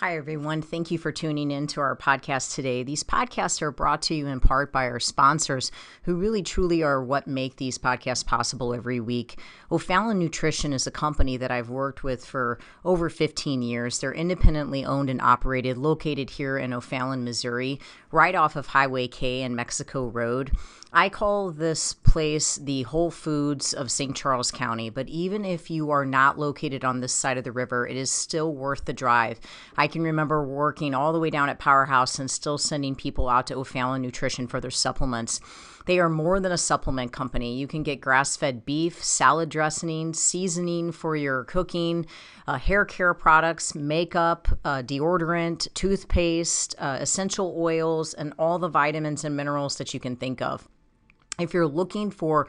Hi, everyone. Thank you for tuning in to our podcast today. These podcasts are brought to you in part by our sponsors, who really truly are what make these podcasts possible every week. O'Fallon Nutrition is a company that I've worked with for over 15 years. They're independently owned and operated, located here in O'Fallon, Missouri, right off of Highway K and Mexico Road. I call this place the Whole Foods of St. Charles County, but even if you are not located on this side of the river, it is still worth the drive. I can remember working all the way down at Powerhouse and still sending people out to O'Fallon Nutrition for their supplements. They are more than a supplement company. You can get grass fed beef, salad dressing, seasoning for your cooking, uh, hair care products, makeup, uh, deodorant, toothpaste, uh, essential oils, and all the vitamins and minerals that you can think of. If you're looking for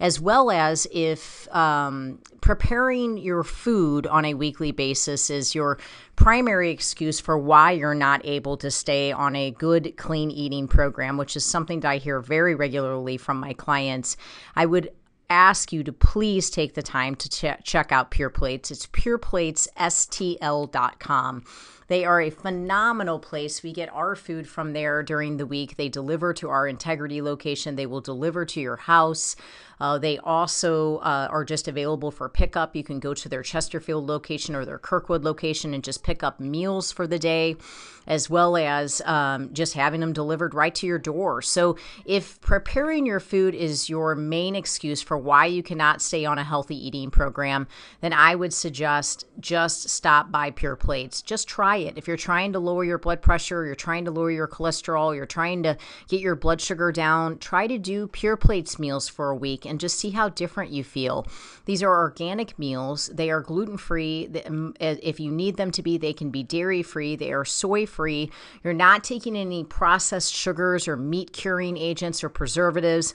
as well as if um, preparing your food on a weekly basis is your primary excuse for why you're not able to stay on a good clean eating program, which is something that I hear very regularly from my clients. I would ask you to please take the time to ch- check out Pure Plates. It's pureplatesstl.com. They are a phenomenal place. We get our food from there during the week. They deliver to our integrity location, they will deliver to your house. Uh, they also uh, are just available for pickup. You can go to their Chesterfield location or their Kirkwood location and just pick up meals for the day, as well as um, just having them delivered right to your door. So, if preparing your food is your main excuse for why you cannot stay on a healthy eating program, then I would suggest just stop by Pure Plates. Just try it. If you're trying to lower your blood pressure, you're trying to lower your cholesterol, you're trying to get your blood sugar down, try to do Pure Plates meals for a week and just see how different you feel. These are organic meals. They are gluten free. Um, if you need them to be, they can be dairy free. They are soy free. You're not taking any processed sugars or meat curing agents or preservatives.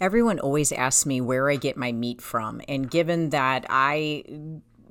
Everyone always asks me where I get my meat from. And given that I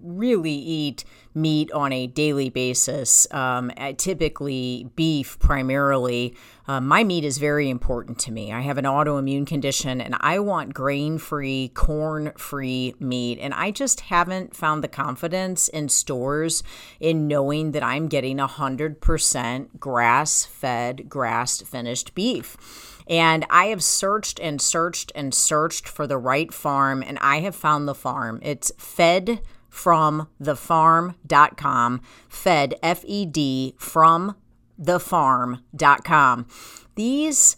really eat meat on a daily basis, um, typically beef primarily, uh, my meat is very important to me. I have an autoimmune condition and I want grain free, corn free meat. And I just haven't found the confidence in stores in knowing that I'm getting 100% grass fed, grass finished beef. And I have searched and searched and searched for the right farm, and I have found the farm. It's fed from thefarm.com, fed, F E D, from thefarm.com. These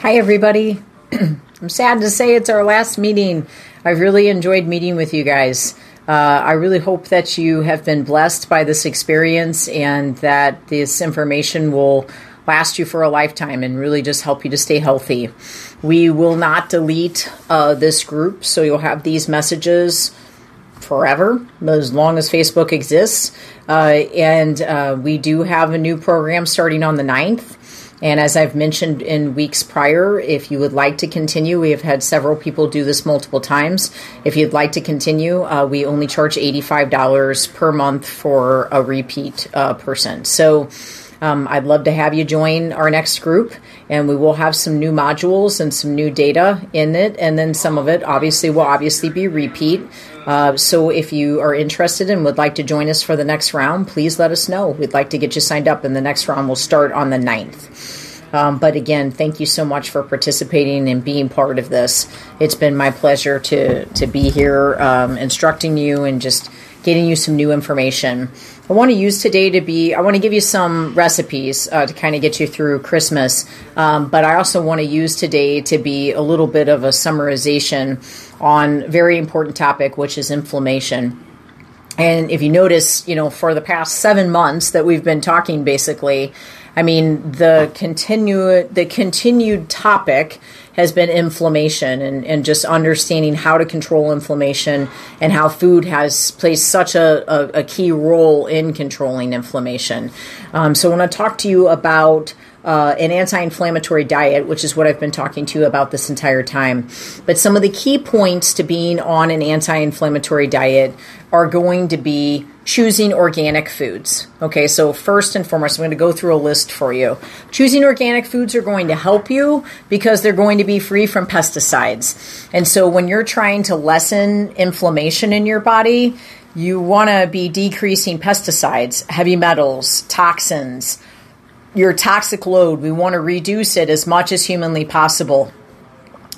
Hi, everybody. I'm sad to say it's our last meeting. I've really enjoyed meeting with you guys. Uh, I really hope that you have been blessed by this experience and that this information will last you for a lifetime and really just help you to stay healthy. We will not delete uh, this group, so you'll have these messages forever, as long as Facebook exists. Uh, and uh, we do have a new program starting on the 9th. And as I've mentioned in weeks prior, if you would like to continue, we have had several people do this multiple times. If you'd like to continue, uh, we only charge $85 per month for a repeat uh, person. So um, I'd love to have you join our next group, and we will have some new modules and some new data in it, and then some of it obviously will obviously be repeat. Uh, so if you are interested and would like to join us for the next round, please let us know. We'd like to get you signed up, and the next round will start on the 9th. Um, but again, thank you so much for participating and being part of this. It's been my pleasure to to be here, um, instructing you and just getting you some new information. I want to use today to be, I want to give you some recipes uh, to kind of get you through Christmas, um, but I also want to use today to be a little bit of a summarization on very important topic, which is inflammation. And if you notice, you know, for the past seven months that we've been talking, basically, I mean, the continue the continued topic has been inflammation and, and just understanding how to control inflammation and how food has plays such a, a, a key role in controlling inflammation. Um, so I want to talk to you about uh, an anti inflammatory diet, which is what I've been talking to you about this entire time. But some of the key points to being on an anti inflammatory diet are going to be choosing organic foods. Okay, so first and foremost, I'm going to go through a list for you. Choosing organic foods are going to help you because they're going to be free from pesticides. And so when you're trying to lessen inflammation in your body, you want to be decreasing pesticides, heavy metals, toxins your toxic load. We want to reduce it as much as humanly possible.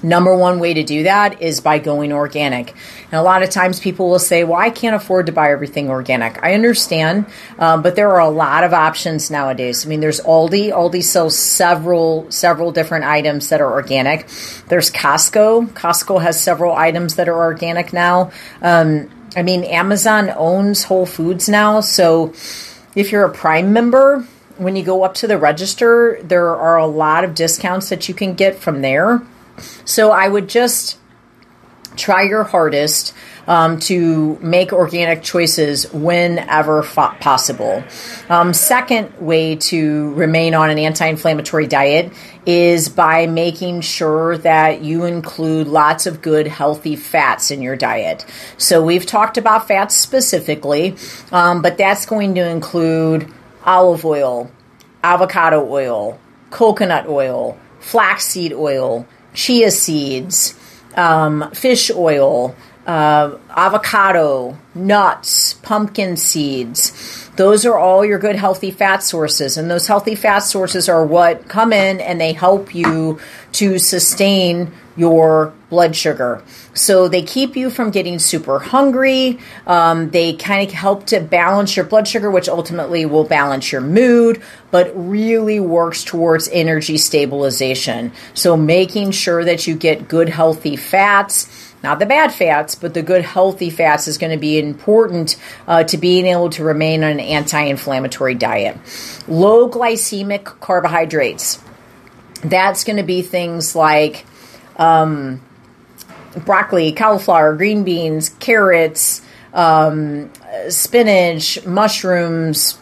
Number one way to do that is by going organic. And a lot of times people will say, well, I can't afford to buy everything organic. I understand, um, but there are a lot of options nowadays. I mean, there's Aldi. Aldi sells several, several different items that are organic. There's Costco. Costco has several items that are organic now. Um, I mean, Amazon owns Whole Foods now. So if you're a Prime member, when you go up to the register, there are a lot of discounts that you can get from there. So I would just try your hardest um, to make organic choices whenever fo- possible. Um, second way to remain on an anti inflammatory diet is by making sure that you include lots of good, healthy fats in your diet. So we've talked about fats specifically, um, but that's going to include olive oil, avocado oil, coconut oil, flaxseed oil, chia seeds, um, fish oil, uh, avocado, nuts, pumpkin seeds. Those are all your good healthy fat sources. And those healthy fat sources are what come in and they help you to sustain your blood sugar. So they keep you from getting super hungry. Um, they kind of help to balance your blood sugar, which ultimately will balance your mood, but really works towards energy stabilization. So making sure that you get good healthy fats not the bad fats, but the good healthy fats is going to be important uh, to being able to remain on an anti inflammatory diet. Low glycemic carbohydrates. That's going to be things like um, broccoli, cauliflower, green beans, carrots, um, spinach, mushrooms,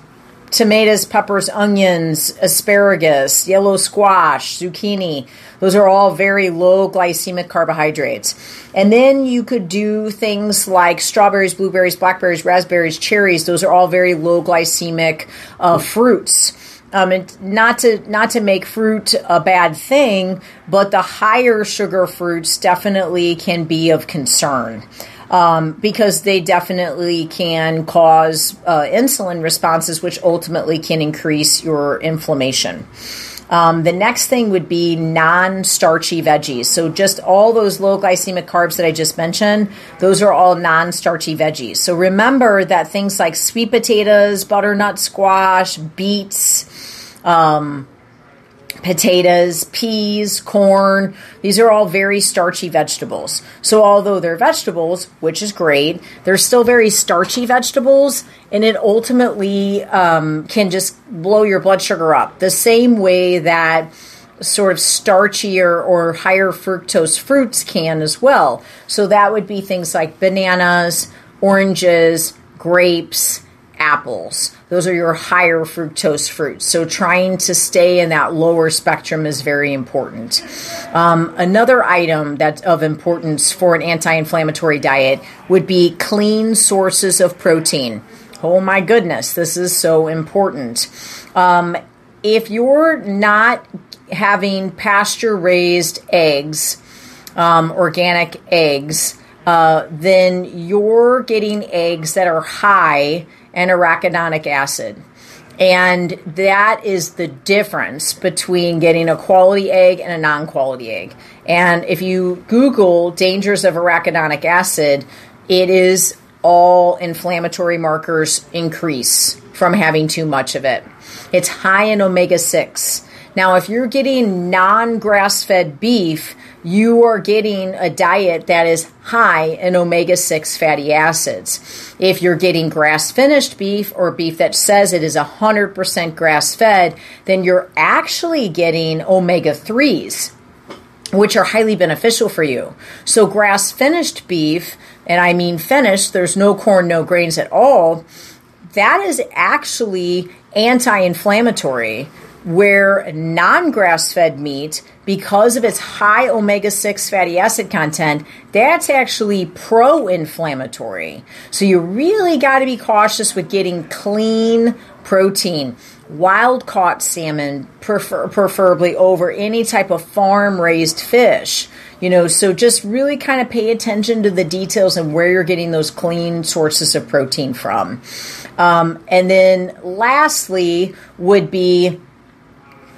tomatoes, peppers, onions, asparagus, yellow squash, zucchini. Those are all very low glycemic carbohydrates. And then you could do things like strawberries, blueberries, blackberries, raspberries, cherries. Those are all very low glycemic uh, fruits. Um, and not to not to make fruit a bad thing, but the higher sugar fruits definitely can be of concern um, because they definitely can cause uh, insulin responses, which ultimately can increase your inflammation. Um, the next thing would be non starchy veggies. So, just all those low glycemic carbs that I just mentioned, those are all non starchy veggies. So, remember that things like sweet potatoes, butternut squash, beets, um, potatoes, peas, corn. These are all very starchy vegetables. So, although they're vegetables, which is great, they're still very starchy vegetables, and it ultimately um, can just blow your blood sugar up. The same way that sort of starchier or higher fructose fruits can as well. So, that would be things like bananas, oranges, grapes, apples. Those are your higher fructose fruits. So trying to stay in that lower spectrum is very important. Um, another item that's of importance for an anti-inflammatory diet would be clean sources of protein. Oh my goodness, this is so important. Um, if you're not having pasture raised eggs, um, organic eggs, uh, then you're getting eggs that are high and arachidonic acid. And that is the difference between getting a quality egg and a non quality egg. And if you Google dangers of arachidonic acid, it is all inflammatory markers increase from having too much of it. It's high in omega 6. Now, if you're getting non grass fed beef, you are getting a diet that is high in omega 6 fatty acids. If you're getting grass finished beef or beef that says it is 100% grass fed, then you're actually getting omega 3s, which are highly beneficial for you. So, grass finished beef, and I mean finished, there's no corn, no grains at all, that is actually anti inflammatory where non grass fed meat, because of its high omega 6 fatty acid content, that's actually pro inflammatory. So you really got to be cautious with getting clean protein. Wild caught salmon, prefer, preferably over any type of farm raised fish. You know, so just really kind of pay attention to the details and where you're getting those clean sources of protein from. Um, and then lastly, would be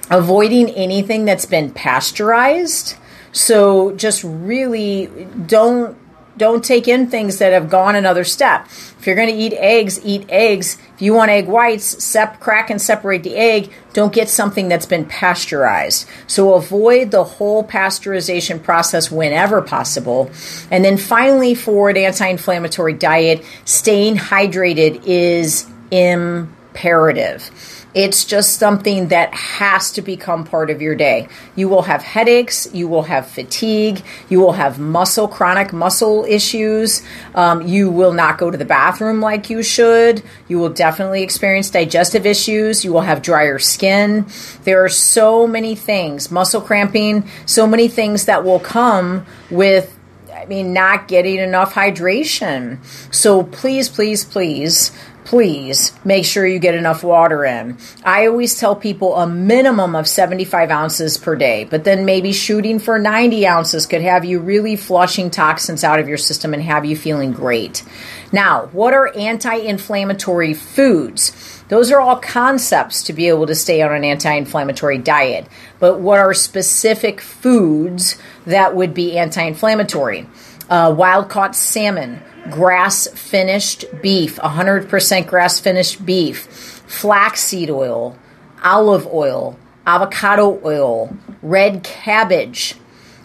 avoiding anything that's been pasteurized. So just really don't don't take in things that have gone another step. If you're going to eat eggs, eat eggs. If you want egg whites, sep- crack and separate the egg. Don't get something that's been pasteurized. So avoid the whole pasteurization process whenever possible. And then finally, for an anti-inflammatory diet, staying hydrated is imperative. It's just something that has to become part of your day. You will have headaches, you will have fatigue, you will have muscle, chronic muscle issues. Um, you will not go to the bathroom like you should. You will definitely experience digestive issues. You will have drier skin. There are so many things, muscle cramping, so many things that will come with I mean, not getting enough hydration. So please, please, please please make sure you get enough water in. I always tell people a minimum of 75 ounces per day, but then maybe shooting for 90 ounces could have you really flushing toxins out of your system and have you feeling great. Now, what are anti inflammatory foods? Those are all concepts to be able to stay on an anti inflammatory diet. But what are specific foods that would be anti inflammatory? Uh, wild caught salmon grass finished beef, 100% grass finished beef, flaxseed oil, olive oil, avocado oil, red cabbage,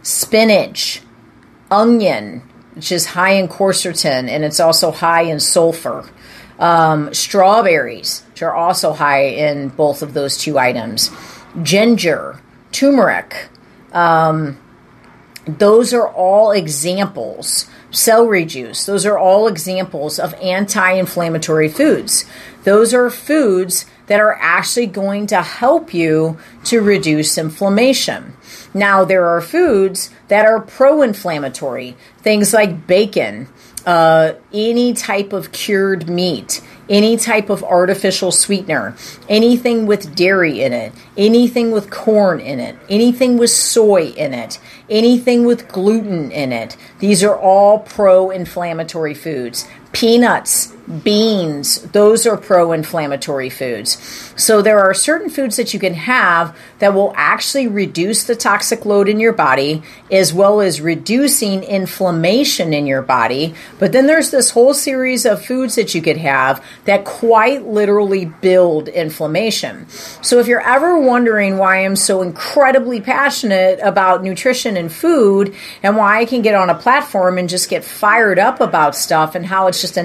spinach, onion, which is high in quercetin and it's also high in sulfur. Um, strawberries, which are also high in both of those two items. Ginger, turmeric. Um, those are all examples celery juice. Those are all examples of anti inflammatory foods. Those are foods that are actually going to help you to reduce inflammation. Now, there are foods that are pro inflammatory, things like bacon, uh, any type of cured meat, any type of artificial sweetener, anything with dairy in it, anything with corn in it, anything with soy in it, anything with gluten in it. These are all pro inflammatory foods. Peanuts, beans, those are pro inflammatory foods. So there are certain foods that you can have that will actually reduce the toxic load in your body as well as reducing inflammation in your body. But then there's this whole series of foods that you could have that quite literally build inflammation. So if you're ever wondering why I'm so incredibly passionate about nutrition and food and why I can get on a platform and just get fired up about stuff and how it's just a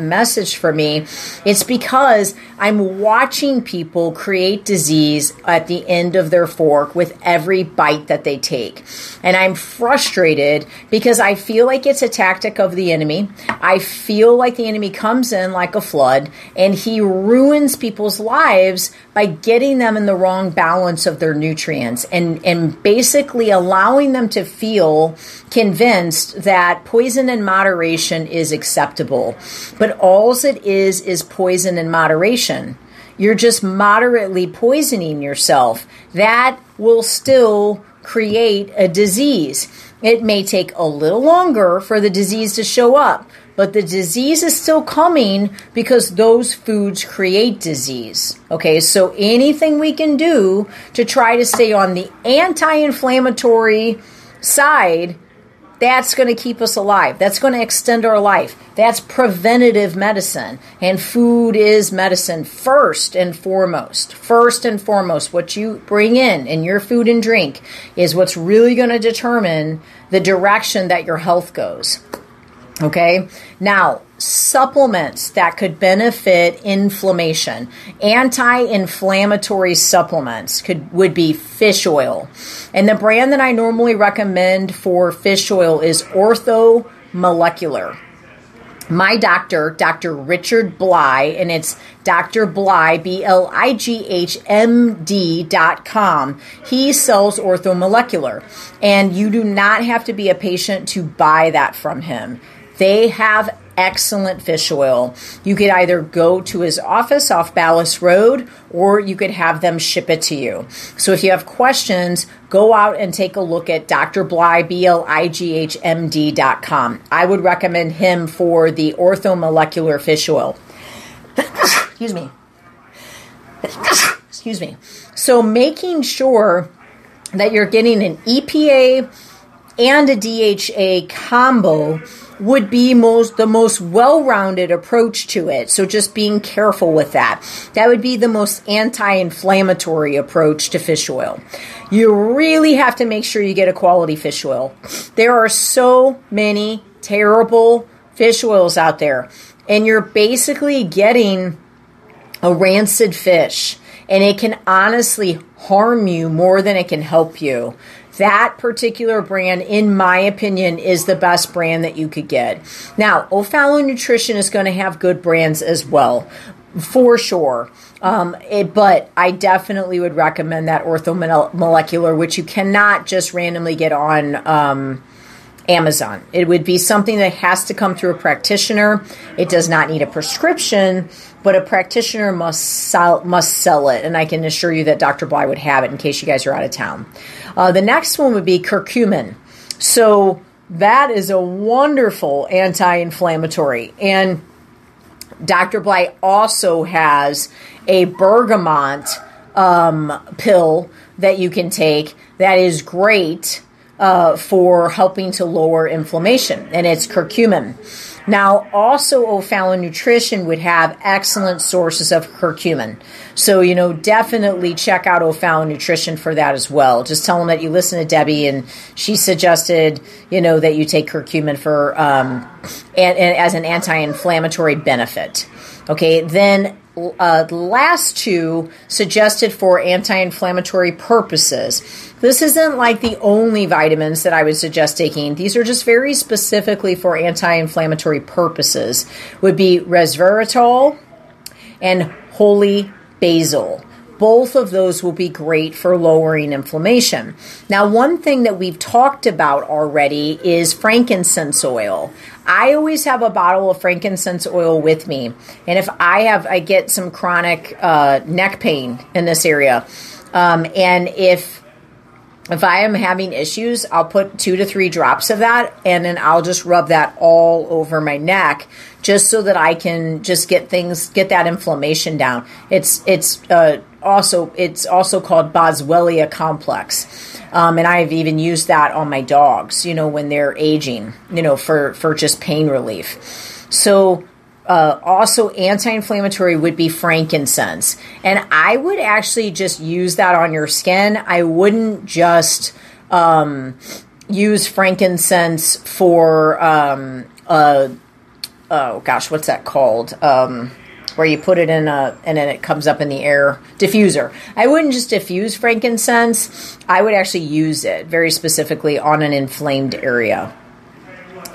message for me, it's because I'm watching people create disease at the end of their fork with every bite that they take. And I'm frustrated because I feel like it's a tactic of the enemy. I feel like the enemy comes in like a flood and he ruins people's lives by getting them in the wrong balance of their nutrients and, and basically allowing them to feel convinced that poison in moderation is acceptable. But all it is is poison in moderation. You're just moderately poisoning yourself. That will still create a disease. It may take a little longer for the disease to show up, but the disease is still coming because those foods create disease. Okay, so anything we can do to try to stay on the anti inflammatory side that's going to keep us alive. That's going to extend our life. That's preventative medicine. And food is medicine first and foremost. First and foremost, what you bring in in your food and drink is what's really going to determine the direction that your health goes. Okay? Now, supplements that could benefit inflammation. Anti-inflammatory supplements could would be fish oil. And the brand that I normally recommend for fish oil is Ortho Molecular. My doctor, Dr. Richard Bligh, and it's Dr. Bligh, B L I G H M D dot com. He sells orthomolecular, and you do not have to be a patient to buy that from him. They have excellent fish oil. You could either go to his office off Ballas Road or you could have them ship it to you. So if you have questions, go out and take a look at Dr. Bligh, B-L-I-G-H-M-D dot com. I would recommend him for the orthomolecular fish oil. Excuse me. Excuse me. So making sure that you're getting an EPA and a DHA combo would be most the most well-rounded approach to it. So just being careful with that. That would be the most anti-inflammatory approach to fish oil. You really have to make sure you get a quality fish oil. There are so many terrible fish oils out there and you're basically getting a rancid fish and it can honestly harm you more than it can help you that particular brand, in my opinion, is the best brand that you could get. Now, O'Fallon Nutrition is going to have good brands as well, for sure. Um, it, but I definitely would recommend that orthomolecular, which you cannot just randomly get on. Um, Amazon. It would be something that has to come through a practitioner. It does not need a prescription, but a practitioner must sell, must sell it. And I can assure you that Dr. Bligh would have it in case you guys are out of town. Uh, the next one would be curcumin. So that is a wonderful anti-inflammatory. And Dr. Bligh also has a bergamot um, pill that you can take that is great uh, for helping to lower inflammation, and it's curcumin. Now, also, O'Fallon Nutrition would have excellent sources of curcumin. So, you know, definitely check out O'Fallon Nutrition for that as well. Just tell them that you listen to Debbie and she suggested, you know, that you take curcumin for um, and, and as an anti-inflammatory benefit. Okay, then uh, last two suggested for anti-inflammatory purposes. This isn't like the only vitamins that I would suggest taking. These are just very specifically for anti-inflammatory purposes. Would be resveratrol and holy basil. both of those will be great for lowering inflammation. Now, one thing that we've talked about already is frankincense oil. I always have a bottle of frankincense oil with me, and if I have, I get some chronic uh, neck pain in this area, um, and if if I am having issues, I'll put two to three drops of that and then I'll just rub that all over my neck just so that I can just get things, get that inflammation down. It's, it's, uh, also, it's also called Boswellia complex. Um, and I've even used that on my dogs, you know, when they're aging, you know, for, for just pain relief. So, uh, also anti-inflammatory would be frankincense. And i would actually just use that on your skin. I wouldn't just um, use frankincense for um, uh, oh gosh what's that called? Um, where you put it in a and then it comes up in the air diffuser. I wouldn't just diffuse frankincense. I would actually use it very specifically on an inflamed area.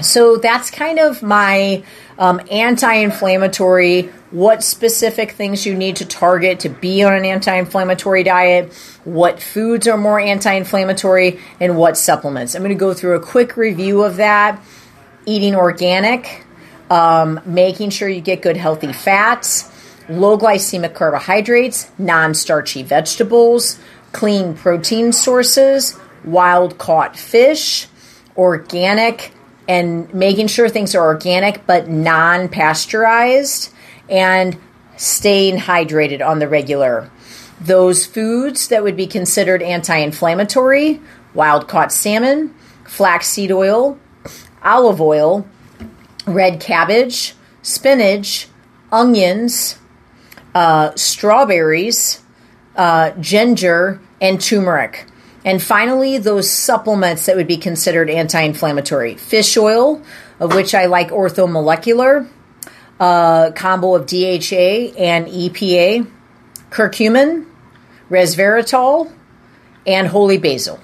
So that's kind of my um, anti inflammatory, what specific things you need to target to be on an anti inflammatory diet, what foods are more anti inflammatory, and what supplements. I'm going to go through a quick review of that. Eating organic, um, making sure you get good healthy fats, low glycemic carbohydrates, non starchy vegetables, clean protein sources, wild caught fish, organic and making sure things are organic but non pasteurized and staying hydrated on the regular. Those foods that would be considered anti inflammatory wild caught salmon, flaxseed oil, olive oil, red cabbage, spinach, onions, uh, strawberries, uh, ginger, and turmeric. And finally, those supplements that would be considered anti inflammatory fish oil, of which I like orthomolecular, a combo of DHA and EPA, curcumin, resveratrol, and holy basil.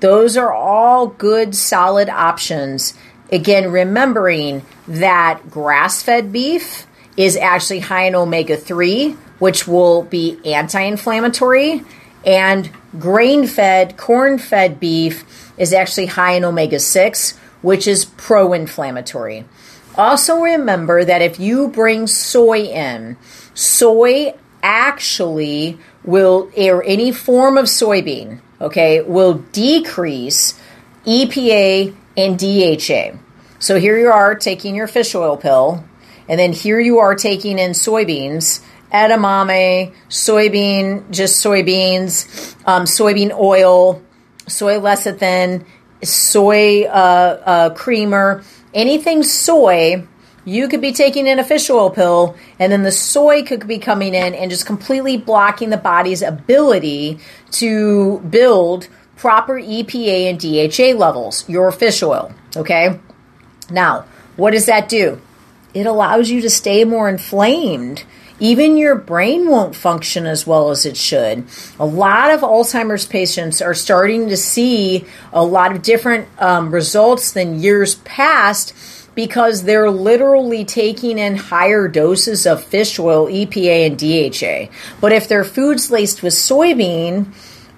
Those are all good, solid options. Again, remembering that grass fed beef is actually high in omega 3, which will be anti inflammatory, and grain fed, corn fed beef is actually high in omega 6, which is pro inflammatory. Also, remember that if you bring soy in, soy actually will, or any form of soybean, okay, will decrease EPA and DHA. So here you are taking your fish oil pill, and then here you are taking in soybeans edamame, soybean, just soybeans, um, soybean oil, soy lecithin, soy uh, uh, creamer, anything soy. You could be taking in a fish oil pill, and then the soy could be coming in and just completely blocking the body's ability to build proper EPA and DHA levels, your fish oil. Okay? Now, what does that do? It allows you to stay more inflamed even your brain won't function as well as it should. A lot of Alzheimer's patients are starting to see a lot of different um, results than years past because they're literally taking in higher doses of fish oil, EPA, and DHA. But if their food's laced with soybean,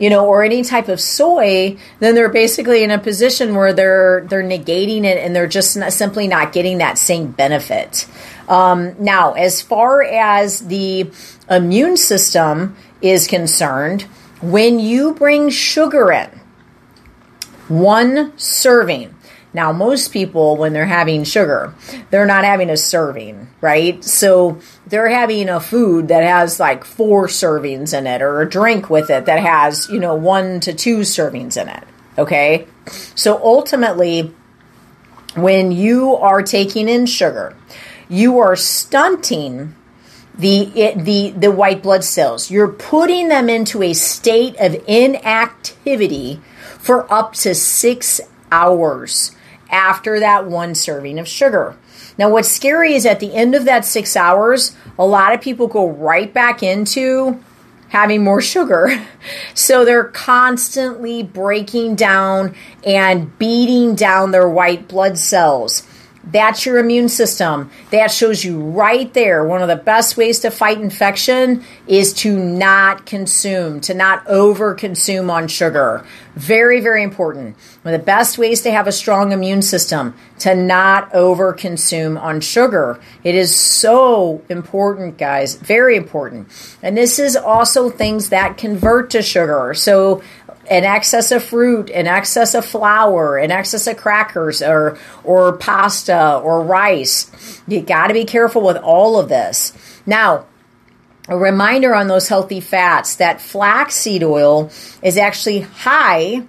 you know, or any type of soy, then they're basically in a position where they're they're negating it and they're just not, simply not getting that same benefit. Um, now, as far as the immune system is concerned, when you bring sugar in, one serving. Now, most people, when they're having sugar, they're not having a serving, right? So they're having a food that has like four servings in it, or a drink with it that has, you know, one to two servings in it, okay? So ultimately, when you are taking in sugar, you are stunting the the the white blood cells. You're putting them into a state of inactivity for up to 6 hours after that one serving of sugar. Now what's scary is at the end of that 6 hours, a lot of people go right back into having more sugar. So they're constantly breaking down and beating down their white blood cells That's your immune system. That shows you right there. One of the best ways to fight infection is to not consume, to not over consume on sugar. Very, very important. One of the best ways to have a strong immune system, to not over consume on sugar. It is so important, guys. Very important. And this is also things that convert to sugar. So an excess of fruit, an excess of flour, an excess of crackers or or pasta or rice. You got to be careful with all of this. Now, a reminder on those healthy fats that flaxseed oil is actually high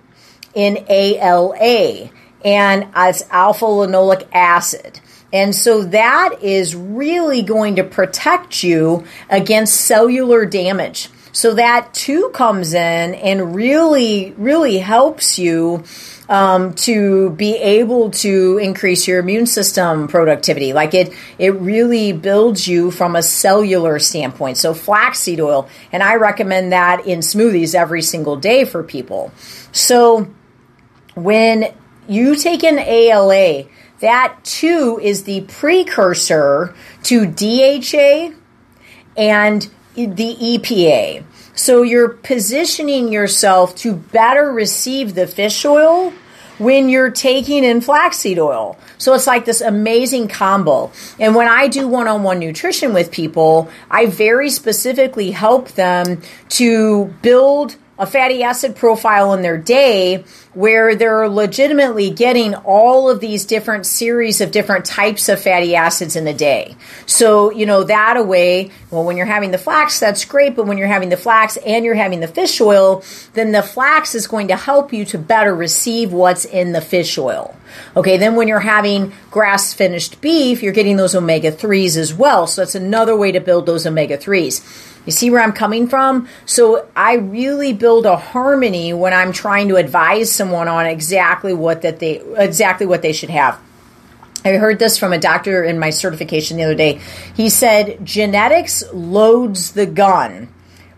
in ALA and as alpha linoleic acid. And so that is really going to protect you against cellular damage. So that too comes in and really, really helps you um, to be able to increase your immune system productivity. Like it, it really builds you from a cellular standpoint. So flaxseed oil, and I recommend that in smoothies every single day for people. So when you take an ALA, that too is the precursor to DHA and the EPA. So you're positioning yourself to better receive the fish oil when you're taking in flaxseed oil. So it's like this amazing combo. And when I do one on one nutrition with people, I very specifically help them to build a fatty acid profile in their day where they're legitimately getting all of these different series of different types of fatty acids in the day. So, you know, that away, well, when you're having the flax, that's great, but when you're having the flax and you're having the fish oil, then the flax is going to help you to better receive what's in the fish oil. Okay, then when you're having grass finished beef, you're getting those omega 3s as well. So that's another way to build those omega 3s. You see where I'm coming from? So I really build a harmony when I'm trying to advise someone on exactly what that they exactly what they should have. I heard this from a doctor in my certification the other day. He said genetics loads the gun,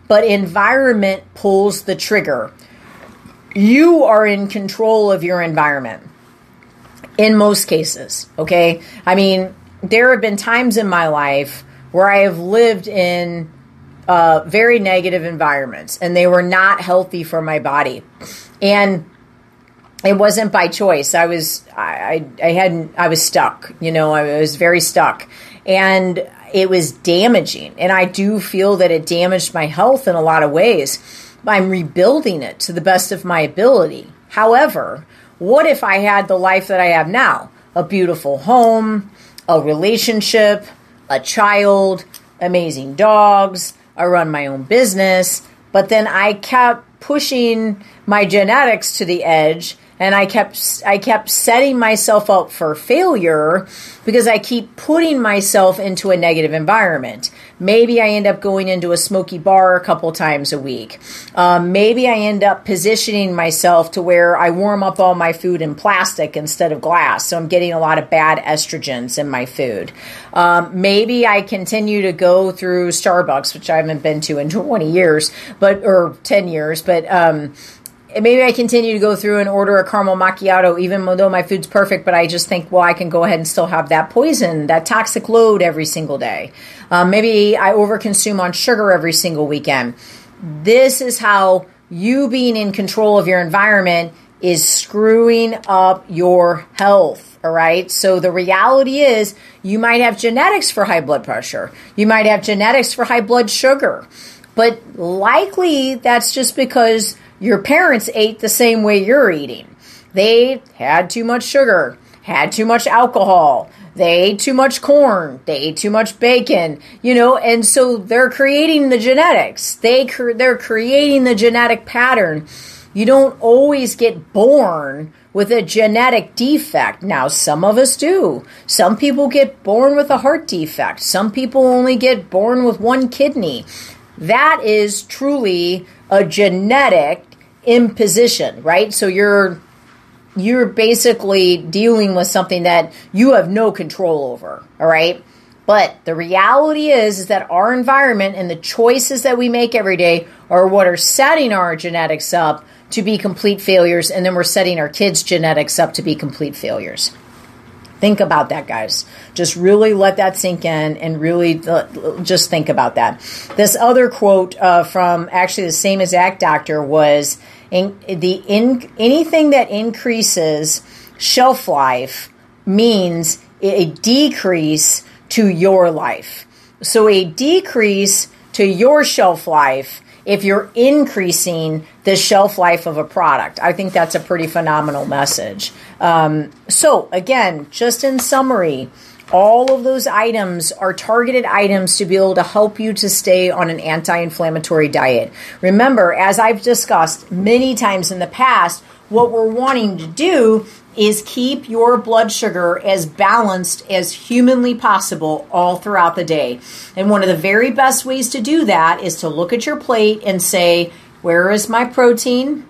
but environment pulls the trigger. You are in control of your environment in most cases, okay? I mean, there have been times in my life where I have lived in uh, very negative environments, and they were not healthy for my body. And it wasn't by choice. I was I, I hadn't I was stuck. You know, I was very stuck, and it was damaging. And I do feel that it damaged my health in a lot of ways. I'm rebuilding it to the best of my ability. However, what if I had the life that I have now? A beautiful home, a relationship, a child, amazing dogs, I run my own business, but then I kept pushing my genetics to the edge and I kept I kept setting myself up for failure because I keep putting myself into a negative environment. Maybe I end up going into a smoky bar a couple times a week. Um, maybe I end up positioning myself to where I warm up all my food in plastic instead of glass, so I'm getting a lot of bad estrogens in my food. Um, maybe I continue to go through Starbucks, which I haven't been to in 20 years, but or 10 years, but um, maybe I continue to go through and order a caramel macchiato, even though my food's perfect, but I just think, well, I can go ahead and still have that poison, that toxic load every single day. Um, maybe I overconsume on sugar every single weekend. This is how you being in control of your environment is screwing up your health. All right. So the reality is you might have genetics for high blood pressure. You might have genetics for high blood sugar. But likely that's just because your parents ate the same way you're eating. They had too much sugar, had too much alcohol, they ate too much corn, they ate too much bacon, you know, and so they're creating the genetics. They they're creating the genetic pattern. You don't always get born with a genetic defect. Now, some of us do. Some people get born with a heart defect. Some people only get born with one kidney. That is truly a genetic imposition, right? So you're you're basically dealing with something that you have no control over, all right? But the reality is is that our environment and the choices that we make every day are what are setting our genetics up to be complete failures and then we're setting our kids genetics up to be complete failures. Think about that, guys. Just really let that sink in and really just think about that. This other quote uh, from actually the same exact doctor was in, the in, anything that increases shelf life means a decrease to your life. So a decrease to your shelf life if you're increasing the shelf life of a product. I think that's a pretty phenomenal message. Um, so, again, just in summary, all of those items are targeted items to be able to help you to stay on an anti inflammatory diet. Remember, as I've discussed many times in the past, what we're wanting to do is keep your blood sugar as balanced as humanly possible all throughout the day. And one of the very best ways to do that is to look at your plate and say, where is my protein?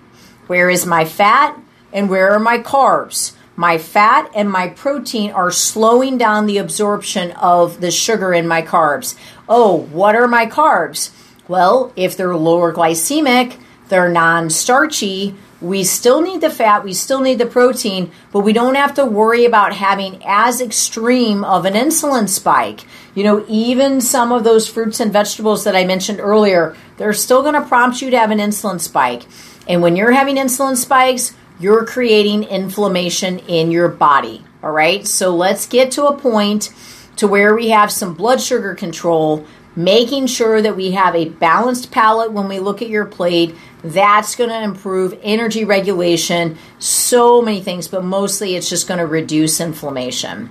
Where is my fat? And where are my carbs? My fat and my protein are slowing down the absorption of the sugar in my carbs. Oh, what are my carbs? Well, if they're lower glycemic, they're non starchy, we still need the fat, we still need the protein, but we don't have to worry about having as extreme of an insulin spike. You know, even some of those fruits and vegetables that I mentioned earlier, they're still going to prompt you to have an insulin spike. And when you're having insulin spikes, you're creating inflammation in your body. All right? So let's get to a point to where we have some blood sugar control making sure that we have a balanced palate when we look at your plate. That's going to improve energy regulation, so many things, but mostly it's just going to reduce inflammation.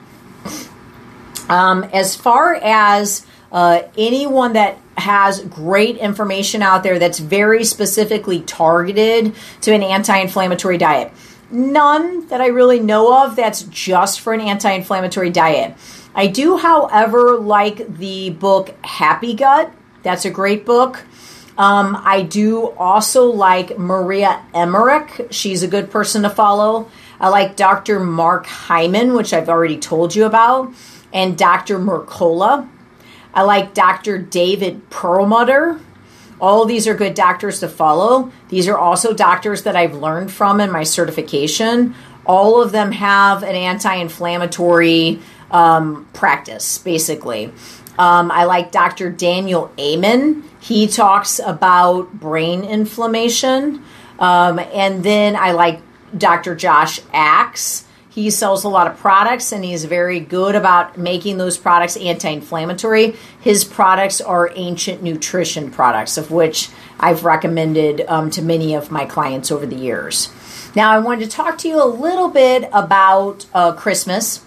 Um, as far as uh, anyone that has great information out there that's very specifically targeted to an anti inflammatory diet, none that I really know of that's just for an anti inflammatory diet. I do, however, like the book Happy Gut. That's a great book. Um, I do also like Maria Emmerich. She's a good person to follow. I like Dr. Mark Hyman, which I've already told you about, and Dr. Mercola. I like Dr. David Perlmutter. All these are good doctors to follow. These are also doctors that I've learned from in my certification. All of them have an anti inflammatory um, practice, basically. Um, I like Dr. Daniel Amen. He talks about brain inflammation. Um, and then I like Dr. Josh Axe. He sells a lot of products and he's very good about making those products anti inflammatory. His products are ancient nutrition products, of which I've recommended um, to many of my clients over the years. Now, I wanted to talk to you a little bit about uh, Christmas.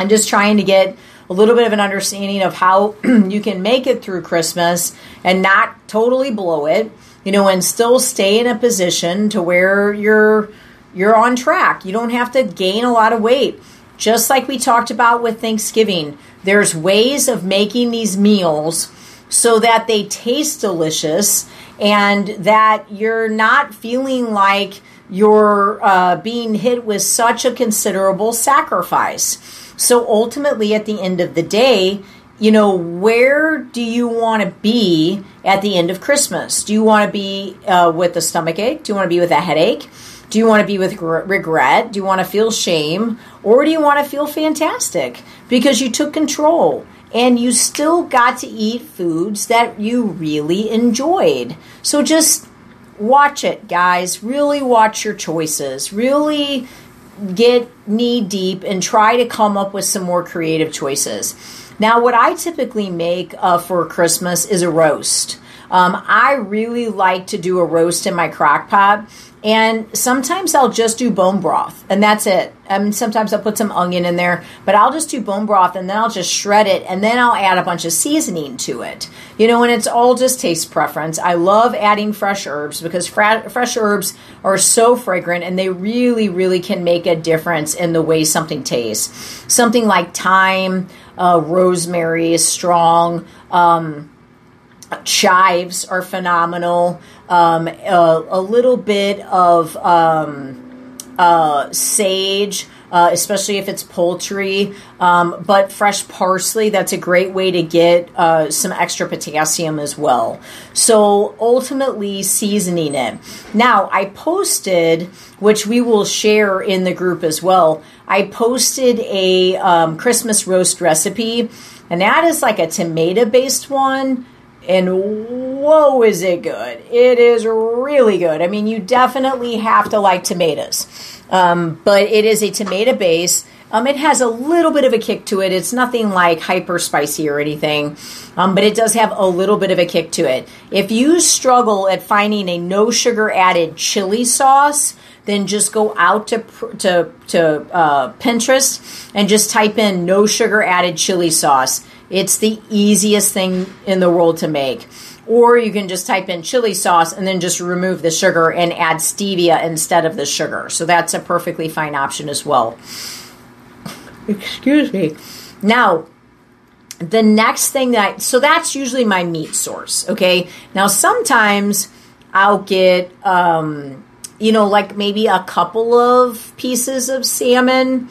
I'm just trying to get a little bit of an understanding of how you can make it through Christmas and not totally blow it, you know, and still stay in a position to where you're you're on track. You don't have to gain a lot of weight. Just like we talked about with Thanksgiving, there's ways of making these meals so that they taste delicious and that you're not feeling like you're uh, being hit with such a considerable sacrifice. So ultimately, at the end of the day, you know, where do you want to be at the end of Christmas? Do you want to be uh, with a stomach ache? Do you want to be with a headache? Do you want to be with regret? Do you want to feel shame? Or do you want to feel fantastic because you took control and you still got to eat foods that you really enjoyed? So just watch it, guys. Really watch your choices. Really get knee deep and try to come up with some more creative choices. Now, what I typically make uh, for Christmas is a roast. Um, I really like to do a roast in my crock pot and sometimes I'll just do bone broth, and that's it. I mean, sometimes I'll put some onion in there, but I'll just do bone broth, and then I'll just shred it, and then I'll add a bunch of seasoning to it. You know, and it's all just taste preference. I love adding fresh herbs because fra- fresh herbs are so fragrant, and they really, really can make a difference in the way something tastes. Something like thyme, uh, rosemary is strong. Um, chives are phenomenal. Um, a, a, little bit of um, uh, sage uh, especially if it's poultry. Um, but fresh parsley, that's a great way to get uh, some extra potassium as well. So ultimately, seasoning it. Now, I posted, which we will share in the group as well, I posted a um, Christmas roast recipe, and that is like a tomato based one and whoa, is it good! It is really good. I mean, you definitely have to like tomatoes, um, but it is a tomato base. Um, it has a little bit of a kick to it. It's nothing like hyper spicy or anything, um, but it does have a little bit of a kick to it. If you struggle at finding a no sugar added chili sauce, then just go out to to to uh, Pinterest and just type in no sugar added chili sauce it's the easiest thing in the world to make. Or you can just type in chili sauce and then just remove the sugar and add stevia instead of the sugar. So that's a perfectly fine option as well. Excuse me. Now, the next thing that I, so that's usually my meat source. Okay. Now, sometimes I'll get, um, you know, like maybe a couple of pieces of salmon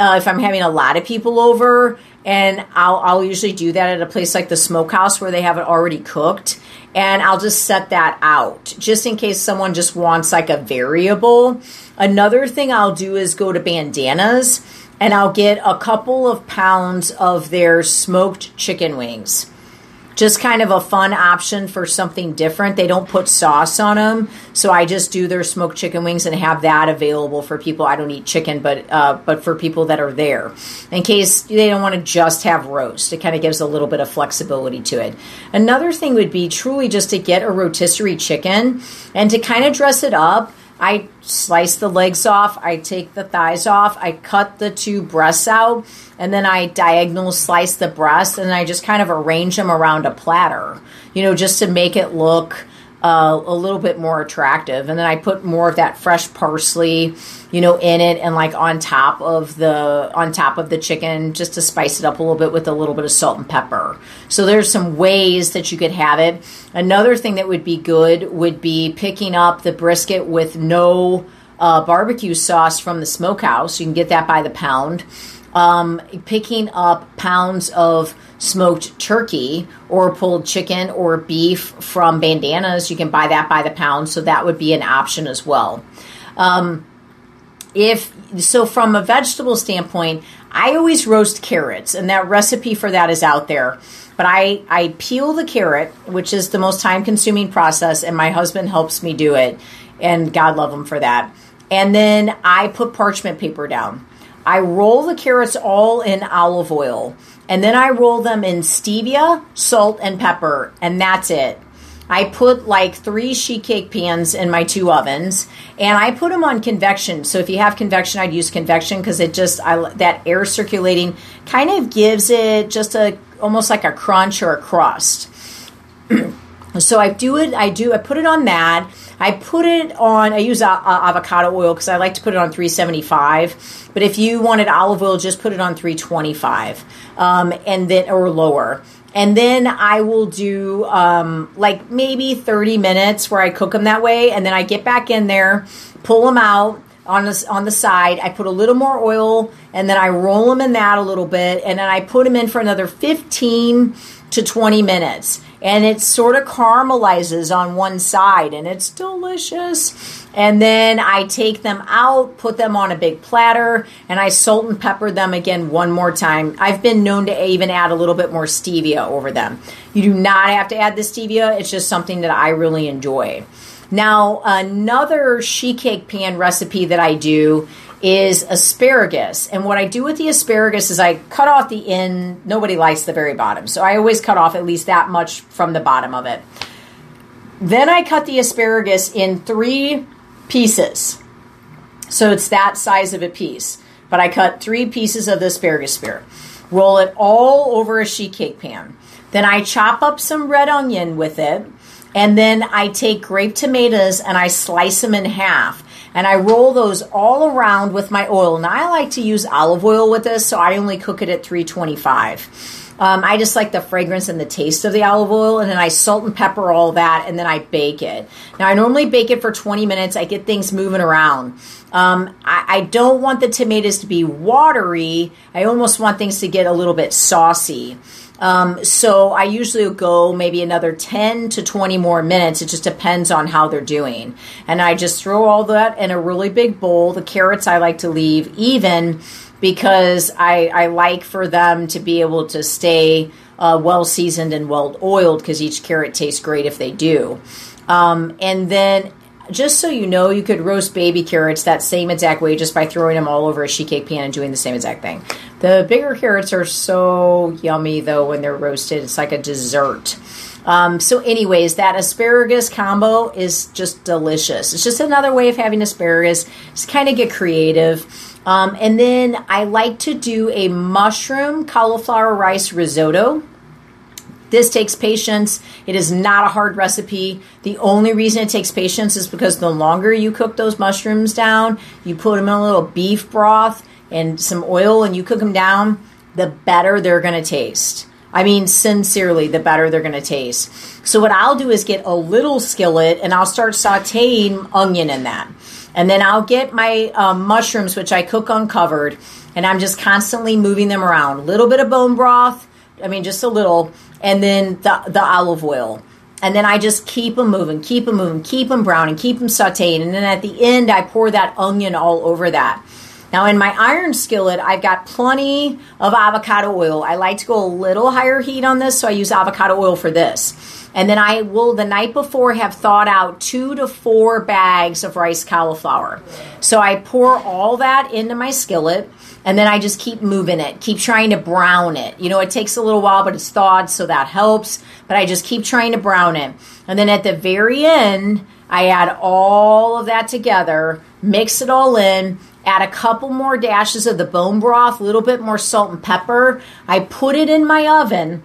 uh, if I'm having a lot of people over and I'll, I'll usually do that at a place like the smokehouse where they have it already cooked and I'll just set that out just in case someone just wants like a variable. Another thing I'll do is go to bandanas and I'll get a couple of pounds of their smoked chicken wings just kind of a fun option for something different. They don't put sauce on them, so I just do their smoked chicken wings and have that available for people. I don't eat chicken, but uh, but for people that are there, in case they don't want to just have roast, it kind of gives a little bit of flexibility to it. Another thing would be truly just to get a rotisserie chicken and to kind of dress it up I slice the legs off, I take the thighs off, I cut the two breasts out, and then I diagonal slice the breast, and I just kind of arrange them around a platter, you know, just to make it look uh, a little bit more attractive. And then I put more of that fresh parsley, you know, in it and like on top of the on top of the chicken just to spice it up a little bit with a little bit of salt and pepper. So there's some ways that you could have it. Another thing that would be good would be picking up the brisket with no uh, barbecue sauce from the smokehouse. You can get that by the pound. Um, picking up pounds of smoked turkey or pulled chicken or beef from bandanas. You can buy that by the pound, so that would be an option as well. Um, if so, from a vegetable standpoint, I always roast carrots, and that recipe for that is out there. But I, I peel the carrot, which is the most time consuming process, and my husband helps me do it, and God love him for that. And then I put parchment paper down. I roll the carrots all in olive oil and then I roll them in stevia, salt, and pepper, and that's it. I put like three sheet cake pans in my two ovens, and I put them on convection. So if you have convection, I'd use convection because it just I, that air circulating kind of gives it just a almost like a crunch or a crust. so I do it. I do. I put it on that. I put it on. I use a, a avocado oil because I like to put it on 375. But if you wanted olive oil, just put it on 325 um, and then or lower. And then I will do um, like maybe 30 minutes where I cook them that way, and then I get back in there, pull them out on the, on the side. I put a little more oil, and then I roll them in that a little bit, and then I put them in for another 15 to 20 minutes and it sort of caramelizes on one side and it's delicious. And then I take them out, put them on a big platter, and I salt and pepper them again one more time. I've been known to even add a little bit more stevia over them. You do not have to add the stevia, it's just something that I really enjoy. Now, another sheet cake pan recipe that I do is asparagus. And what I do with the asparagus is I cut off the end. Nobody likes the very bottom. So I always cut off at least that much from the bottom of it. Then I cut the asparagus in three pieces. So it's that size of a piece. But I cut three pieces of the asparagus spear. Roll it all over a sheet cake pan. Then I chop up some red onion with it. And then I take grape tomatoes and I slice them in half and I roll those all around with my oil. Now I like to use olive oil with this, so I only cook it at 325. Um, I just like the fragrance and the taste of the olive oil, and then I salt and pepper all that, and then I bake it. Now, I normally bake it for 20 minutes. I get things moving around. Um, I, I, don't want the tomatoes to be watery. I almost want things to get a little bit saucy. Um, so I usually go maybe another 10 to 20 more minutes. It just depends on how they're doing. And I just throw all that in a really big bowl. The carrots I like to leave even because I, I like for them to be able to stay uh, well seasoned and well oiled because each carrot tastes great if they do. Um, and then just so you know, you could roast baby carrots that same exact way just by throwing them all over a sheet cake pan and doing the same exact thing. The bigger carrots are so yummy though when they're roasted. It's like a dessert. Um, so, anyways, that asparagus combo is just delicious. It's just another way of having asparagus. Just kind of get creative. Um, and then I like to do a mushroom cauliflower rice risotto. This takes patience. It is not a hard recipe. The only reason it takes patience is because the longer you cook those mushrooms down, you put them in a little beef broth and some oil and you cook them down, the better they're going to taste. I mean, sincerely, the better they're going to taste. So, what I'll do is get a little skillet and I'll start sauteing onion in that. And then I'll get my um, mushrooms, which I cook uncovered, and I'm just constantly moving them around. A little bit of bone broth, I mean, just a little, and then the, the olive oil. And then I just keep them moving, keep them moving, keep them browning, keep them sauteing. And then at the end, I pour that onion all over that. Now, in my iron skillet, I've got plenty of avocado oil. I like to go a little higher heat on this, so I use avocado oil for this. And then I will, the night before, have thawed out two to four bags of rice cauliflower. So I pour all that into my skillet and then I just keep moving it, keep trying to brown it. You know, it takes a little while, but it's thawed, so that helps. But I just keep trying to brown it. And then at the very end, I add all of that together, mix it all in, add a couple more dashes of the bone broth, a little bit more salt and pepper. I put it in my oven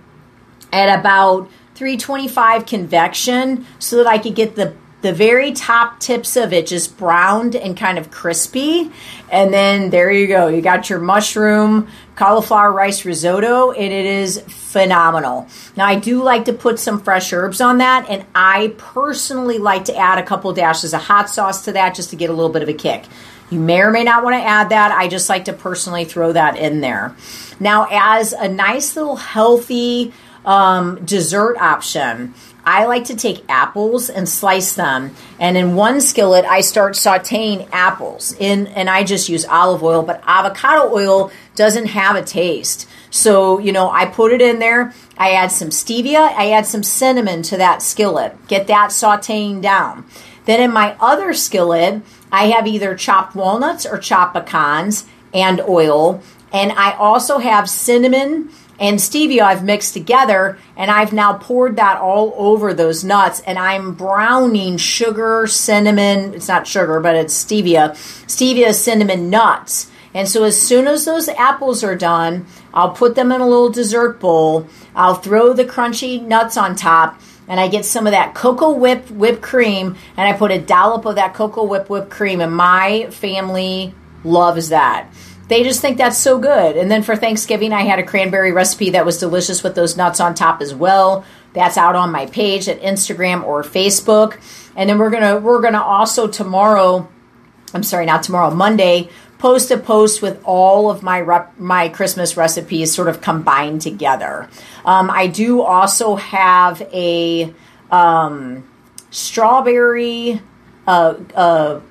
at about 325 convection so that I could get the the very top tips of it just browned and kind of crispy. And then there you go. You got your mushroom cauliflower rice risotto, and it is phenomenal. Now, I do like to put some fresh herbs on that, and I personally like to add a couple dashes of hot sauce to that just to get a little bit of a kick. You may or may not want to add that. I just like to personally throw that in there. Now, as a nice little healthy um, dessert option, I like to take apples and slice them. And in one skillet, I start sauteing apples in, and I just use olive oil, but avocado oil doesn't have a taste. So, you know, I put it in there. I add some stevia. I add some cinnamon to that skillet. Get that sauteing down. Then in my other skillet, I have either chopped walnuts or chopped pecans and oil. And I also have cinnamon and stevia I've mixed together and I've now poured that all over those nuts and I'm browning sugar, cinnamon, it's not sugar, but it's stevia, stevia, cinnamon nuts. And so as soon as those apples are done, I'll put them in a little dessert bowl. I'll throw the crunchy nuts on top and I get some of that CocoWhip whipped cream and I put a dollop of that CocoWhip whipped cream and my family loves that they just think that's so good. And then for Thanksgiving, I had a cranberry recipe that was delicious with those nuts on top as well. That's out on my page at Instagram or Facebook. And then we're gonna we're gonna also tomorrow, I'm sorry, not tomorrow, Monday, post a post with all of my rep, my Christmas recipes sort of combined together. Um, I do also have a um, strawberry. Uh, uh,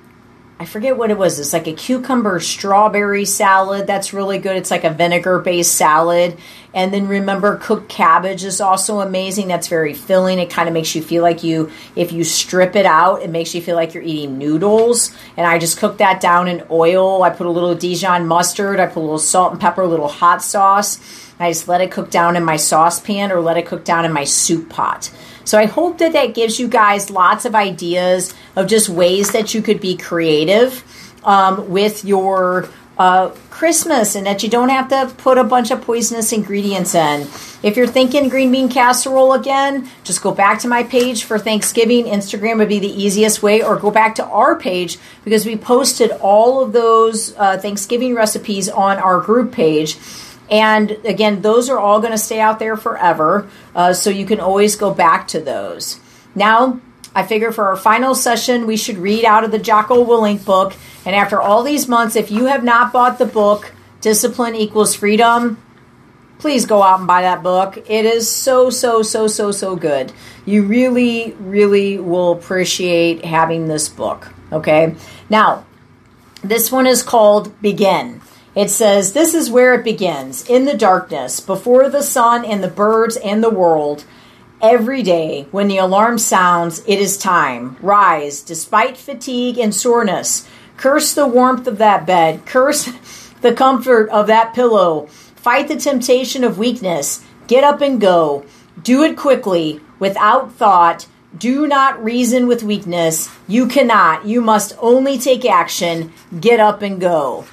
I forget what it was. It's like a cucumber strawberry salad. That's really good. It's like a vinegar based salad. And then remember, cooked cabbage is also amazing. That's very filling. It kind of makes you feel like you, if you strip it out, it makes you feel like you're eating noodles. And I just cook that down in oil. I put a little Dijon mustard. I put a little salt and pepper, a little hot sauce. I just let it cook down in my saucepan or let it cook down in my soup pot. So I hope that that gives you guys lots of ideas of just ways that you could be creative um, with your uh, Christmas and that you don't have to put a bunch of poisonous ingredients in. If you're thinking green bean casserole again, just go back to my page for Thanksgiving. Instagram would be the easiest way, or go back to our page because we posted all of those uh, Thanksgiving recipes on our group page. And again, those are all going to stay out there forever. Uh, so you can always go back to those. Now, I figure for our final session, we should read out of the Jocko Willink book. And after all these months, if you have not bought the book, Discipline Equals Freedom, please go out and buy that book. It is so, so, so, so, so good. You really, really will appreciate having this book. Okay. Now, this one is called Begin. It says, This is where it begins in the darkness, before the sun and the birds and the world. Every day, when the alarm sounds, it is time. Rise, despite fatigue and soreness. Curse the warmth of that bed. Curse the comfort of that pillow. Fight the temptation of weakness. Get up and go. Do it quickly, without thought. Do not reason with weakness. You cannot. You must only take action. Get up and go.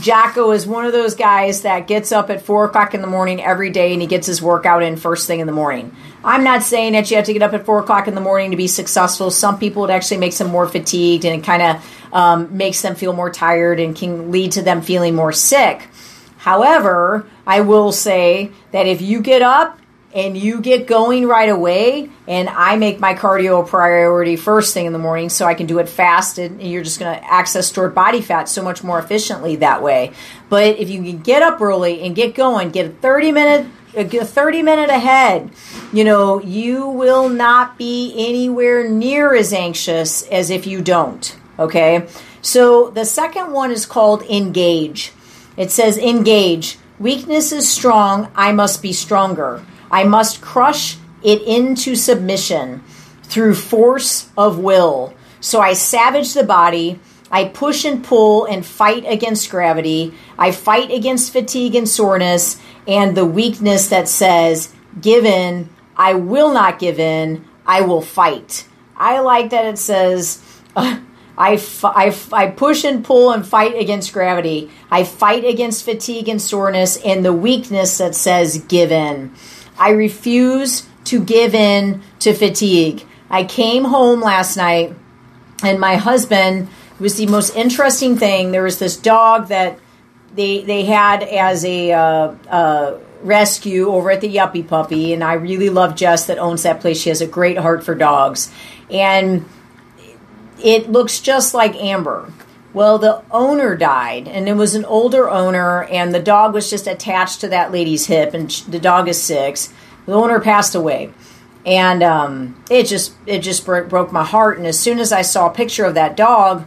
Jocko is one of those guys that gets up at four o'clock in the morning every day and he gets his workout in first thing in the morning. I'm not saying that you have to get up at four o'clock in the morning to be successful. Some people it actually makes them more fatigued and it kind of um, makes them feel more tired and can lead to them feeling more sick. However, I will say that if you get up and you get going right away, and I make my cardio a priority first thing in the morning so I can do it fast, and you're just going to access stored body fat so much more efficiently that way. But if you can get up early and get going, get a 30 minute a 30 minute ahead, you know, you will not be anywhere near as anxious as if you don't. Okay. So the second one is called engage. It says, engage. Weakness is strong. I must be stronger. I must crush it into submission through force of will. So I savage the body. I push and pull and fight against gravity. I fight against fatigue and soreness and the weakness that says, give in. I will not give in. I will fight. I like that it says, uh, I, f- I, f- I push and pull and fight against gravity. I fight against fatigue and soreness and the weakness that says give in. I refuse to give in to fatigue. I came home last night and my husband was the most interesting thing. There was this dog that they they had as a uh, uh, rescue over at the Yuppie Puppy, and I really love Jess that owns that place. She has a great heart for dogs, and it looks just like Amber. Well, the owner died, and it was an older owner, and the dog was just attached to that lady's hip, and the dog is six. The owner passed away, and um, it just it just broke, broke my heart. And as soon as I saw a picture of that dog,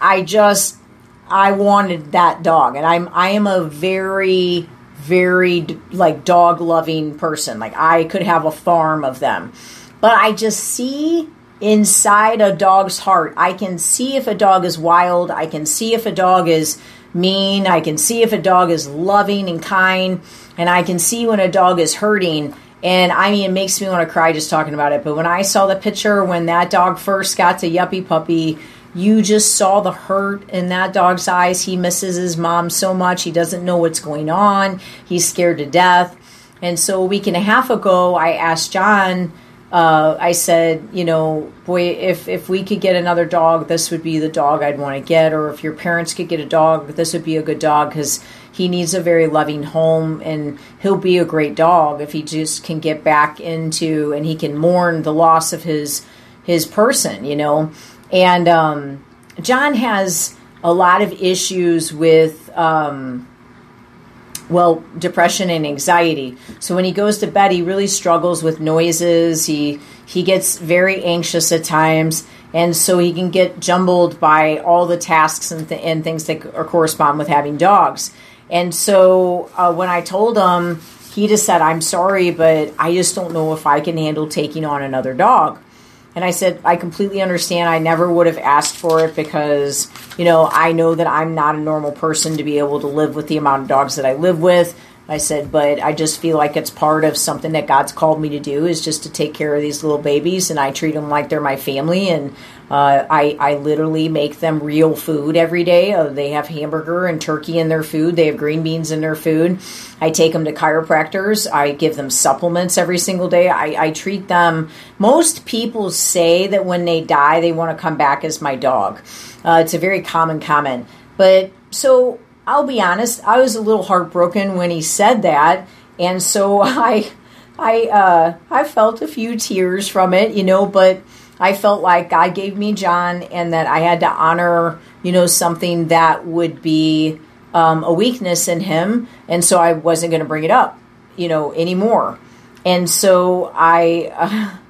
I just I wanted that dog, and I'm I am a very very like dog loving person. Like I could have a farm of them, but I just see inside a dog's heart. I can see if a dog is wild. I can see if a dog is mean. I can see if a dog is loving and kind. And I can see when a dog is hurting. And I mean, it makes me want to cry just talking about it. But when I saw the picture when that dog first got to Yuppie Puppy, you just saw the hurt in that dog's eyes. He misses his mom so much. He doesn't know what's going on. He's scared to death. And so a week and a half ago, I asked John, uh, I said, you know, boy, if if we could get another dog, this would be the dog I'd want to get. Or if your parents could get a dog, this would be a good dog because he needs a very loving home, and he'll be a great dog if he just can get back into and he can mourn the loss of his his person, you know. And um, John has a lot of issues with. Um, well, depression and anxiety. So when he goes to bed, he really struggles with noises. He he gets very anxious at times, and so he can get jumbled by all the tasks and, th- and things that correspond with having dogs. And so uh, when I told him, he just said, "I'm sorry, but I just don't know if I can handle taking on another dog." And I said, I completely understand. I never would have asked for it because, you know, I know that I'm not a normal person to be able to live with the amount of dogs that I live with. I said, but I just feel like it's part of something that God's called me to do is just to take care of these little babies, and I treat them like they're my family, and uh, I I literally make them real food every day. Uh, they have hamburger and turkey in their food. They have green beans in their food. I take them to chiropractors. I give them supplements every single day. I, I treat them. Most people say that when they die, they want to come back as my dog. Uh, it's a very common comment, but so I'll be honest, I was a little heartbroken when he said that, and so I, I, uh, I felt a few tears from it, you know. But I felt like God gave me John, and that I had to honor, you know, something that would be um, a weakness in him, and so I wasn't going to bring it up, you know, anymore. And so I. Uh,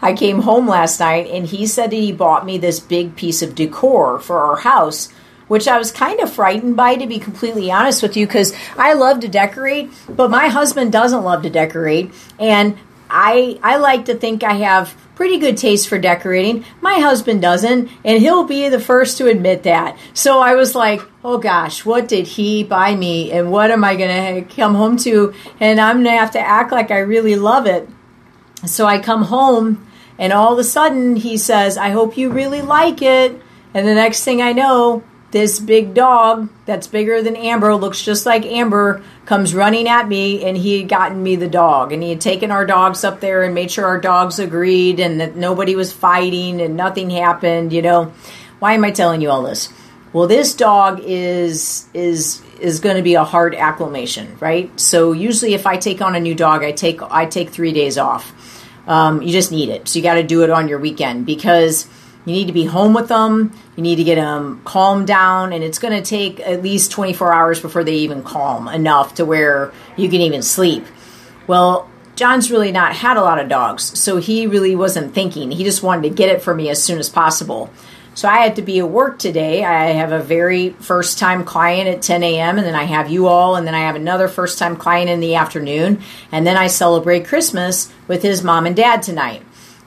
I came home last night and he said that he bought me this big piece of decor for our house, which I was kind of frightened by, to be completely honest with you, because I love to decorate, but my husband doesn't love to decorate. And I, I like to think I have pretty good taste for decorating. My husband doesn't, and he'll be the first to admit that. So I was like, oh gosh, what did he buy me? And what am I going to come home to? And I'm going to have to act like I really love it. So I come home and all of a sudden, he says, I hope you really like it. And the next thing I know, this big dog that's bigger than Amber, looks just like Amber, comes running at me. And he had gotten me the dog. And he had taken our dogs up there and made sure our dogs agreed and that nobody was fighting and nothing happened, you know. Why am I telling you all this? Well, this dog is is is going to be a hard acclimation, right? So usually if I take on a new dog, I take I take 3 days off um, you just need it. So you got to do it on your weekend because you need to be home with them. You need to get them calmed down, and it's going to take at least 24 hours before they even calm enough to where you can even sleep. Well, John's really not had a lot of dogs, so he really wasn't thinking. He just wanted to get it for me as soon as possible. So I had to be at work today. I have a very first time client at 10 a.m., and then I have you all, and then I have another first time client in the afternoon, and then I celebrate Christmas with his mom and dad tonight.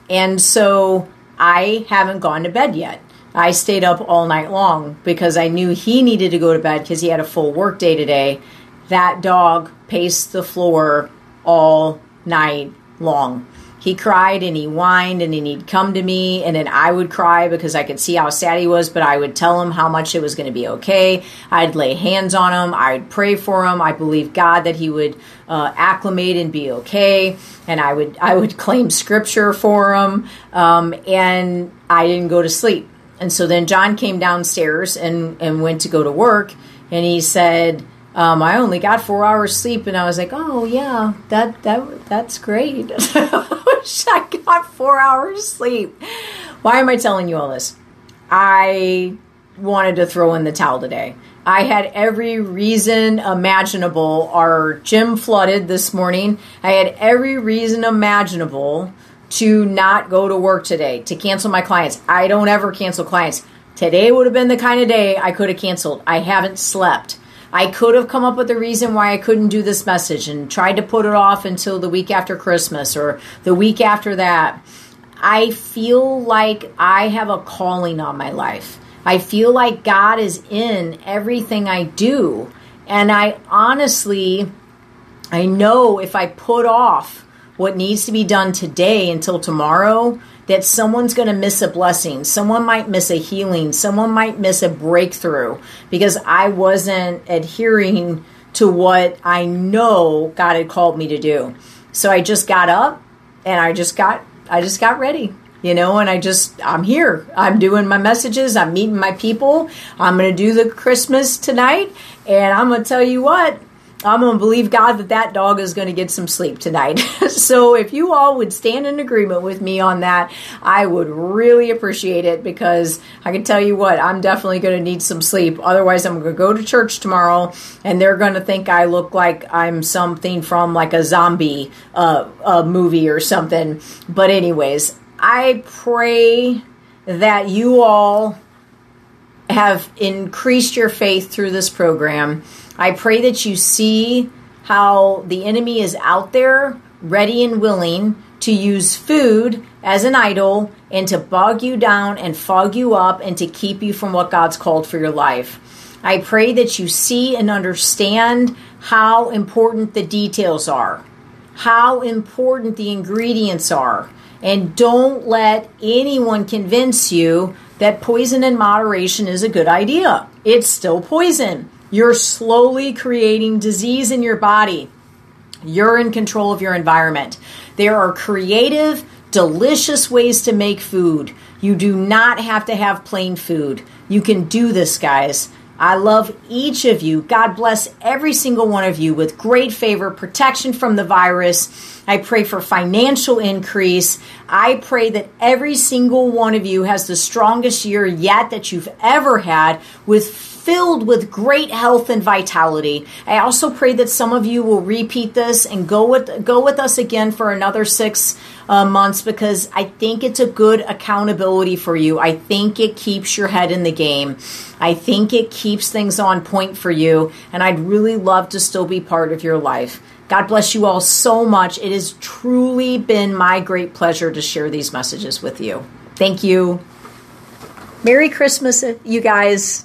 And so I haven't gone to bed yet. I stayed up all night long because I knew he needed to go to bed because he had a full work day today. That dog paced the floor all night long he cried and he whined and then he'd come to me and then I would cry because I could see how sad he was, but I would tell him how much it was going to be okay. I'd lay hands on him. I'd pray for him. I believe God that he would uh, acclimate and be okay. And I would I would claim scripture for him. Um, and I didn't go to sleep. And so then John came downstairs and, and went to go to work and he said, um, I only got four hours sleep, and I was like, "Oh yeah, that that that's great." I got four hours sleep. Why am I telling you all this? I wanted to throw in the towel today. I had every reason imaginable. Our gym flooded this morning. I had every reason imaginable to not go to work today, to cancel my clients. I don't ever cancel clients. Today would have been the kind of day I could have canceled. I haven't slept. I could have come up with a reason why I couldn't do this message and tried to put it off until the week after Christmas or the week after that. I feel like I have a calling on my life. I feel like God is in everything I do. And I honestly, I know if I put off what needs to be done today until tomorrow, that someone's going to miss a blessing. Someone might miss a healing. Someone might miss a breakthrough because I wasn't adhering to what I know God had called me to do. So I just got up and I just got I just got ready. You know, and I just I'm here. I'm doing my messages, I'm meeting my people. I'm going to do the Christmas tonight and I'm going to tell you what, I'm going to believe God that that dog is going to get some sleep tonight. so if you all would stand in agreement with me on that, I would really appreciate it because I can tell you what, I'm definitely going to need some sleep. Otherwise, I'm going to go to church tomorrow and they're going to think I look like I'm something from like a zombie uh, a movie or something. But anyways, I pray that you all have increased your faith through this program I pray that you see how the enemy is out there, ready and willing to use food as an idol and to bog you down and fog you up and to keep you from what God's called for your life. I pray that you see and understand how important the details are, how important the ingredients are, and don't let anyone convince you that poison in moderation is a good idea. It's still poison. You're slowly creating disease in your body. You're in control of your environment. There are creative, delicious ways to make food. You do not have to have plain food. You can do this, guys. I love each of you. God bless every single one of you with great favor, protection from the virus. I pray for financial increase. I pray that every single one of you has the strongest year yet that you've ever had with filled with great health and vitality. I also pray that some of you will repeat this and go with go with us again for another 6 uh, months because I think it's a good accountability for you. I think it keeps your head in the game. I think it keeps things on point for you and I'd really love to still be part of your life. God bless you all so much. It has truly been my great pleasure to share these messages with you. Thank you. Merry Christmas, you guys.